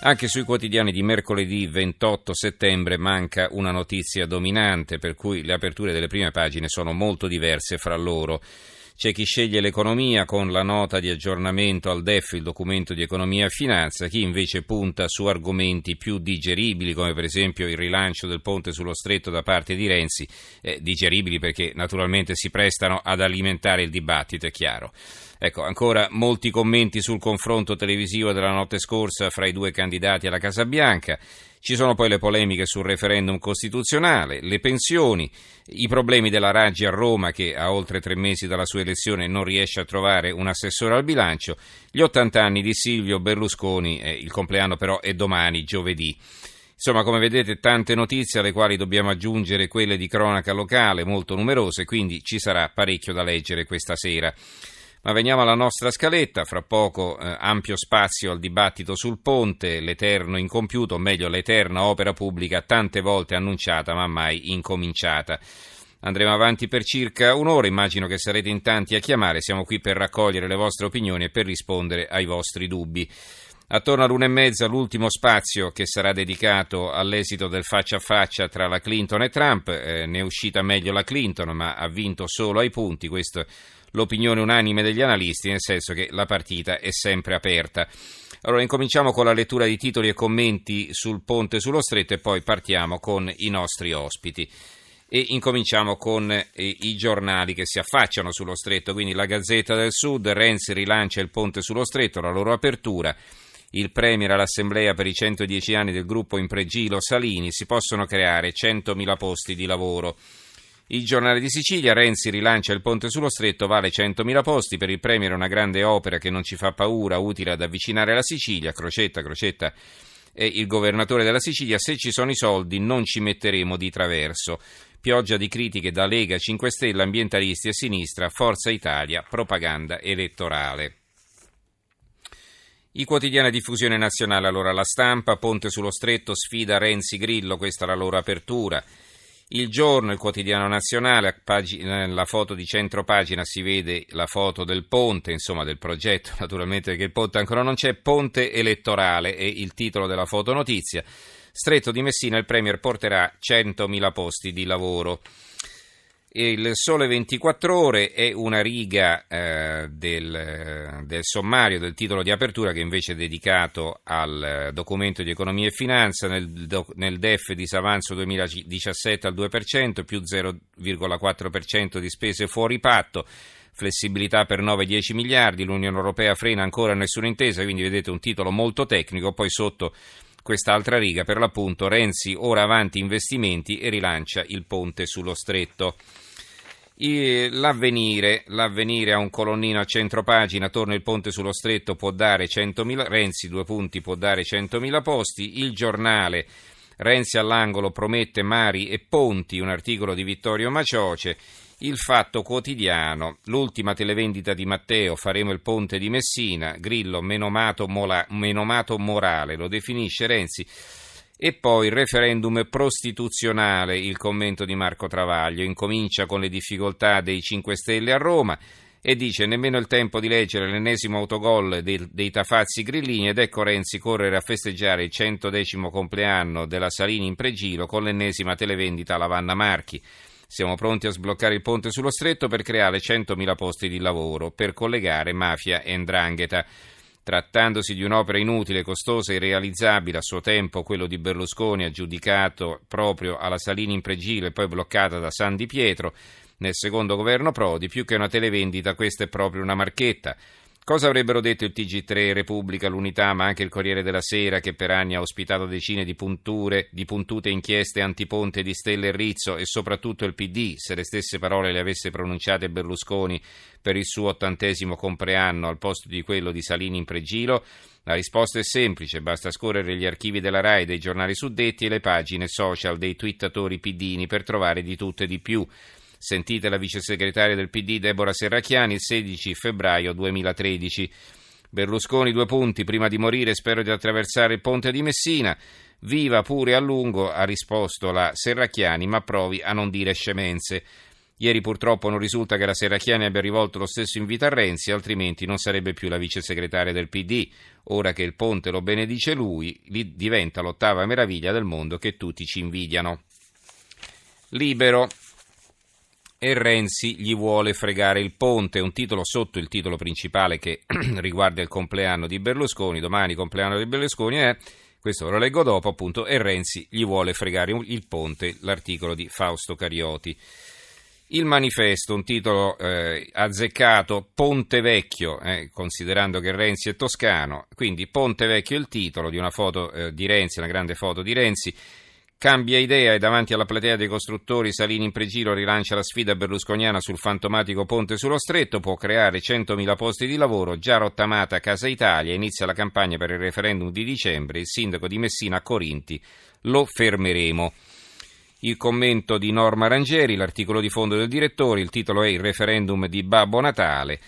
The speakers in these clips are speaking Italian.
Anche sui quotidiani di mercoledì 28 settembre manca una notizia dominante per cui le aperture delle prime pagine sono molto diverse fra loro. C'è chi sceglie l'economia con la nota di aggiornamento al DEF, il documento di economia e finanza, chi invece punta su argomenti più digeribili, come per esempio il rilancio del ponte sullo stretto da parte di Renzi, eh, digeribili perché naturalmente si prestano ad alimentare il dibattito, è chiaro. Ecco, ancora molti commenti sul confronto televisivo della notte scorsa fra i due candidati alla Casa Bianca. Ci sono poi le polemiche sul referendum costituzionale, le pensioni, i problemi della Raggi a Roma che a oltre tre mesi dalla sua elezione non riesce a trovare un assessore al bilancio, gli 80 anni di Silvio Berlusconi, eh, il compleanno però è domani, giovedì. Insomma, come vedete, tante notizie alle quali dobbiamo aggiungere quelle di cronaca locale, molto numerose, quindi ci sarà parecchio da leggere questa sera. Ma veniamo alla nostra scaletta, fra poco eh, ampio spazio al dibattito sul ponte, l'eterno incompiuto, o meglio l'eterna opera pubblica tante volte annunciata ma mai incominciata. Andremo avanti per circa un'ora, immagino che sarete in tanti a chiamare, siamo qui per raccogliere le vostre opinioni e per rispondere ai vostri dubbi. Attorno all'una e mezza l'ultimo spazio che sarà dedicato all'esito del faccia a faccia tra la Clinton e Trump, eh, ne è uscita meglio la Clinton ma ha vinto solo ai punti, questo l'opinione unanime degli analisti, nel senso che la partita è sempre aperta. Allora incominciamo con la lettura di titoli e commenti sul ponte sullo stretto e poi partiamo con i nostri ospiti. E incominciamo con eh, i giornali che si affacciano sullo stretto, quindi la Gazzetta del Sud, Renzi rilancia il ponte sullo stretto, la loro apertura, il Premier all'Assemblea per i 110 anni del gruppo Impregilo Salini, si possono creare 100.000 posti di lavoro. Il giornale di Sicilia, Renzi rilancia il ponte sullo stretto, vale 100.000 posti, per il Premier una grande opera che non ci fa paura, utile ad avvicinare la Sicilia, Crocetta, Crocetta è il governatore della Sicilia, se ci sono i soldi non ci metteremo di traverso. Pioggia di critiche da Lega, 5 Stelle, ambientalisti e sinistra, Forza Italia, propaganda elettorale. I quotidiani a diffusione nazionale, allora la stampa, Ponte sullo Stretto, sfida Renzi Grillo, questa è la loro apertura. Il giorno, il quotidiano nazionale, nella foto di centro pagina si vede la foto del ponte, insomma del progetto, naturalmente perché il ponte ancora non c'è, ponte elettorale è il titolo della fotonotizia. Stretto di Messina, il Premier porterà 100.000 posti di lavoro. Il Sole 24 Ore è una riga eh, del, del, sommario del titolo di apertura che invece è dedicato al documento di economia e finanza. Nel, nel DEF disavanzo 2017 al 2%, più 0,4% di spese fuori patto, flessibilità per 9-10 miliardi. L'Unione Europea frena ancora nessuna intesa, quindi vedete un titolo molto tecnico. Poi sotto quest'altra riga, per l'appunto, Renzi ora avanti investimenti e rilancia il ponte sullo stretto. L'avvenire, l'avvenire ha un colonnino a centro pagina, torna il ponte sullo stretto, può dare 100.000, Renzi due punti può dare 100.000 posti, il giornale Renzi all'angolo promette mari e ponti, un articolo di Vittorio Macioce, il Fatto Quotidiano, l'ultima televendita di Matteo, faremo il ponte di Messina, Grillo menomato, mola, menomato morale, lo definisce Renzi. E poi il referendum prostituzionale, il commento di Marco Travaglio, incomincia con le difficoltà dei 5 Stelle a Roma e dice nemmeno il tempo di leggere l'ennesimo autogol dei, dei Tafazzi Grillini ed ecco Renzi correre a festeggiare il centodecimo compleanno della Salini in pregilo con l'ennesima televendita alla Vanna Marchi. Siamo pronti a sbloccare il ponte sullo stretto per creare 100.000 posti di lavoro, per collegare mafia e ndrangheta. Trattandosi di un'opera inutile, costosa e irrealizzabile, a suo tempo quello di Berlusconi aggiudicato proprio alla Salini in pregile e poi bloccata da San Di Pietro, nel secondo governo Prodi, più che una televendita questa è proprio una marchetta. Cosa avrebbero detto il TG3, Repubblica, l'Unità, ma anche il Corriere della Sera, che per anni ha ospitato decine di, punture, di puntute inchieste antiponte di Stelle e Rizzo, e soprattutto il PD, se le stesse parole le avesse pronunciate Berlusconi per il suo ottantesimo compleanno al posto di quello di Salini in pregilo? La risposta è semplice, basta scorrere gli archivi della RAI dei giornali suddetti e le pagine social dei twittatori pidini per trovare di tutto e di più. Sentite la vice segretaria del PD Deborah Serracchiani il 16 febbraio 2013. Berlusconi due punti, prima di morire spero di attraversare il ponte di Messina. Viva pure a lungo, ha risposto la Serracchiani, ma provi a non dire scemenze. Ieri purtroppo non risulta che la Serracchiani abbia rivolto lo stesso invito a Renzi, altrimenti non sarebbe più la vice segretaria del PD. Ora che il ponte lo benedice lui, diventa l'ottava meraviglia del mondo che tutti ci invidiano. Libero e Renzi gli vuole fregare il ponte, un titolo sotto il titolo principale che riguarda il compleanno di Berlusconi, domani compleanno di Berlusconi è, questo lo leggo dopo appunto, e Renzi gli vuole fregare il ponte, l'articolo di Fausto Carioti. Il manifesto, un titolo eh, azzeccato, Ponte Vecchio, eh, considerando che Renzi è toscano, quindi Ponte Vecchio è il titolo di una foto eh, di Renzi, una grande foto di Renzi, Cambia idea e davanti alla platea dei costruttori Salini in pregiro rilancia la sfida berlusconiana sul fantomatico ponte sullo stretto, può creare 100.000 posti di lavoro, già rottamata a Casa Italia, inizia la campagna per il referendum di dicembre, il sindaco di Messina Corinti, lo fermeremo. Il commento di Norma Rangeri, l'articolo di fondo del direttore, il titolo è Il referendum di Babbo Natale.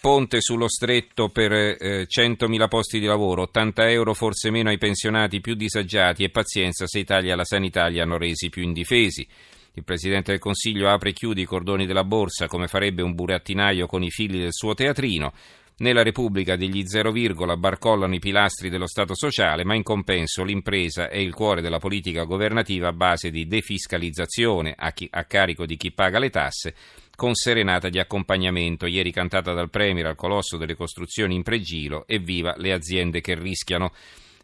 Ponte sullo stretto per eh, 100.000 posti di lavoro, 80 euro forse meno ai pensionati più disagiati e pazienza se i tagli alla sanità li hanno resi più indifesi. Il Presidente del Consiglio apre e chiude i cordoni della borsa come farebbe un burattinaio con i fili del suo teatrino. Nella Repubblica degli zero virgola barcollano i pilastri dello Stato sociale, ma in compenso l'impresa è il cuore della politica governativa a base di defiscalizzazione a, chi, a carico di chi paga le tasse con serenata di accompagnamento, ieri cantata dal Premier al colosso delle costruzioni in pregilo, viva le aziende che rischiano.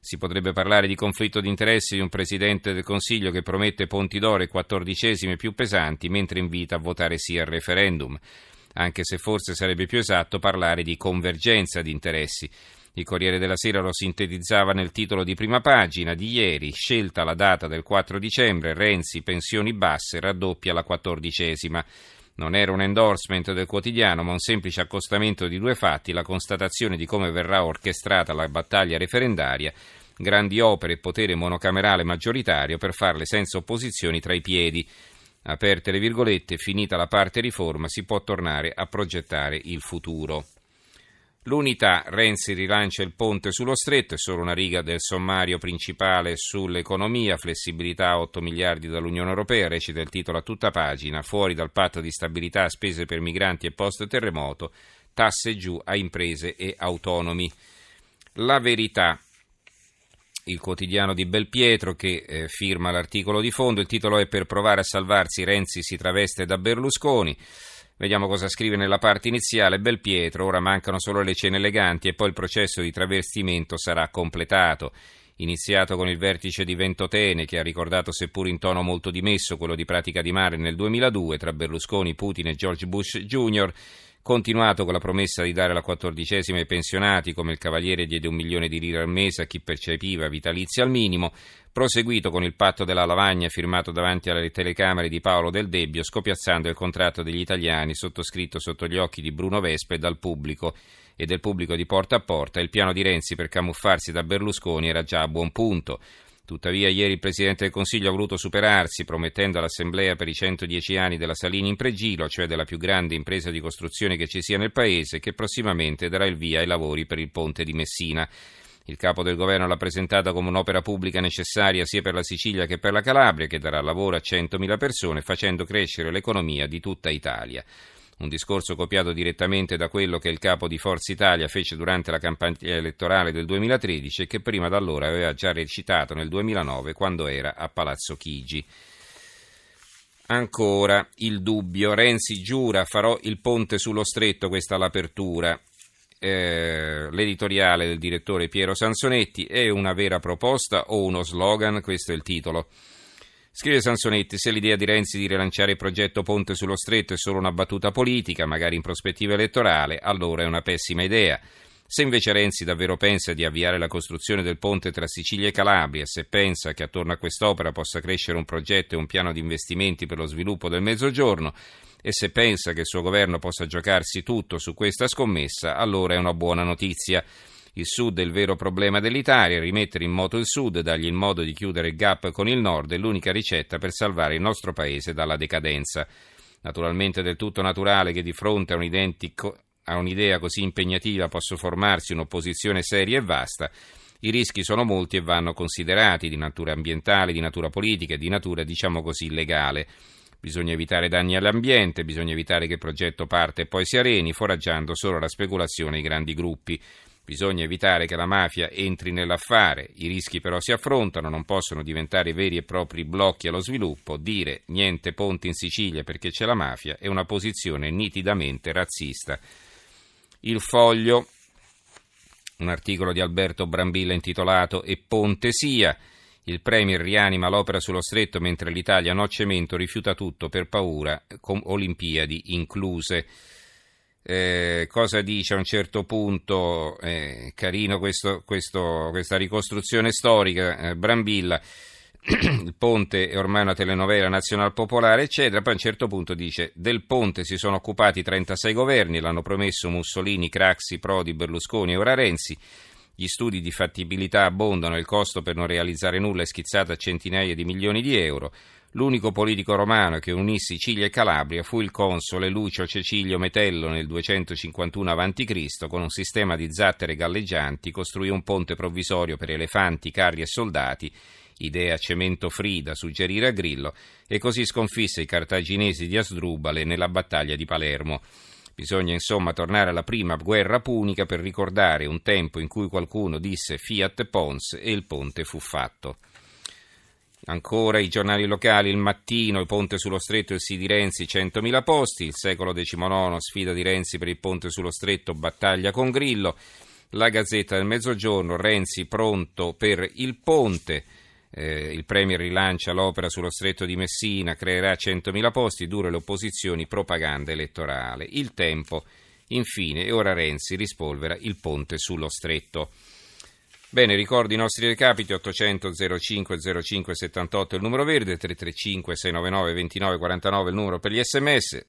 Si potrebbe parlare di conflitto di interessi di un Presidente del Consiglio che promette ponti d'oro e quattordicesime più pesanti mentre invita a votare sì al referendum, anche se forse sarebbe più esatto parlare di convergenza di interessi. Il Corriere della Sera lo sintetizzava nel titolo di prima pagina di ieri, scelta la data del 4 dicembre, Renzi pensioni basse, raddoppia la quattordicesima. Non era un endorsement del quotidiano, ma un semplice accostamento di due fatti, la constatazione di come verrà orchestrata la battaglia referendaria, grandi opere e potere monocamerale maggioritario per farle senza opposizioni tra i piedi. Aperte le virgolette, finita la parte riforma, si può tornare a progettare il futuro. L'unità, Renzi rilancia il ponte sullo stretto, è solo una riga del sommario principale sull'economia, flessibilità 8 miliardi dall'Unione Europea, recita il titolo a tutta pagina, fuori dal patto di stabilità, spese per migranti e post terremoto, tasse giù a imprese e autonomi. La verità, il quotidiano di Belpietro che eh, firma l'articolo di fondo, il titolo è per provare a salvarsi Renzi si traveste da Berlusconi. Vediamo cosa scrive nella parte iniziale Belpietro, ora mancano solo le cene eleganti e poi il processo di travestimento sarà completato. Iniziato con il vertice di Ventotene, che ha ricordato seppur in tono molto dimesso quello di Pratica di Mare nel 2002 tra Berlusconi, Putin e George Bush Jr., continuato con la promessa di dare la quattordicesima ai pensionati, come il Cavaliere diede un milione di lire al mese a chi percepiva vitalizi al minimo, proseguito con il patto della lavagna firmato davanti alle telecamere di Paolo Del Debbio, scopiazzando il contratto degli italiani sottoscritto sotto gli occhi di Bruno Vespe dal pubblico e del pubblico di porta a porta, il piano di Renzi per camuffarsi da Berlusconi era già a buon punto. Tuttavia, ieri il Presidente del Consiglio ha voluto superarsi, promettendo all'Assemblea per i 110 anni della Salini in Pregilo, cioè della più grande impresa di costruzione che ci sia nel Paese, che prossimamente darà il via ai lavori per il ponte di Messina. Il capo del governo l'ha presentata come un'opera pubblica necessaria sia per la Sicilia che per la Calabria, che darà lavoro a 100.000 persone, facendo crescere l'economia di tutta Italia. Un discorso copiato direttamente da quello che il capo di Forza Italia fece durante la campagna elettorale del 2013 e che prima d'allora aveva già recitato nel 2009 quando era a Palazzo Chigi. Ancora il dubbio. Renzi giura farò il ponte sullo stretto, questa l'apertura eh, l'editoriale del direttore Piero Sansonetti, è una vera proposta o uno slogan? Questo è il titolo. Scrive Sansonetti, se l'idea di Renzi di rilanciare il progetto Ponte sullo Stretto è solo una battuta politica, magari in prospettiva elettorale, allora è una pessima idea. Se invece Renzi davvero pensa di avviare la costruzione del ponte tra Sicilia e Calabria, se pensa che attorno a quest'opera possa crescere un progetto e un piano di investimenti per lo sviluppo del Mezzogiorno, e se pensa che il suo governo possa giocarsi tutto su questa scommessa, allora è una buona notizia. Il Sud è il vero problema dell'Italia, rimettere in moto il Sud, dargli il modo di chiudere il gap con il Nord è l'unica ricetta per salvare il nostro Paese dalla decadenza. Naturalmente è del tutto naturale che di fronte a un a un'idea così impegnativa possa formarsi un'opposizione seria e vasta, i rischi sono molti e vanno considerati di natura ambientale, di natura politica e di natura, diciamo così, legale. Bisogna evitare danni all'ambiente, bisogna evitare che il progetto parte e poi si areni, foraggiando solo la speculazione ai grandi gruppi. Bisogna evitare che la mafia entri nell'affare, i rischi però si affrontano, non possono diventare veri e propri blocchi allo sviluppo, dire niente ponti in Sicilia perché c'è la mafia è una posizione nitidamente razzista. Il Foglio, un articolo di Alberto Brambilla intitolato E Ponte sia. Il Premier rianima l'opera sullo stretto mentre l'Italia no cemento rifiuta tutto per paura, con Olimpiadi incluse. Eh, cosa dice a un certo punto? Eh, carino questo, questo, questa ricostruzione storica, eh, Brambilla il ponte è ormai una telenovela nazional popolare, eccetera. Poi a un certo punto dice: Del ponte si sono occupati 36 governi, l'hanno promesso Mussolini, Craxi, Prodi, Berlusconi e ora Renzi. Gli studi di fattibilità abbondano, il costo per non realizzare nulla è schizzato a centinaia di milioni di euro. L'unico politico romano che unì Sicilia e Calabria fu il console Lucio Cecilio Metello nel 251 a.C. Con un sistema di zattere galleggianti costruì un ponte provvisorio per elefanti, carri e soldati idea cemento frida suggerire a Grillo, e così sconfisse i cartaginesi di Asdrubale nella battaglia di Palermo. Bisogna insomma tornare alla prima guerra punica per ricordare un tempo in cui qualcuno disse Fiat Pons e il ponte fu fatto. Ancora i giornali locali, il mattino, il ponte sullo stretto, il sì di Renzi, 100.000 posti, il secolo XIX, sfida di Renzi per il ponte sullo stretto, battaglia con Grillo, la Gazzetta del Mezzogiorno, Renzi pronto per il ponte, eh, il Premier rilancia l'opera sullo stretto di Messina, creerà 100.000 posti, dure le opposizioni, propaganda elettorale. Il tempo, infine, e ora Renzi rispolvera il ponte sullo stretto. Bene, ricordo i nostri recapiti 800 05 05 78 il numero verde, 335 699 29 49 il numero per gli sms.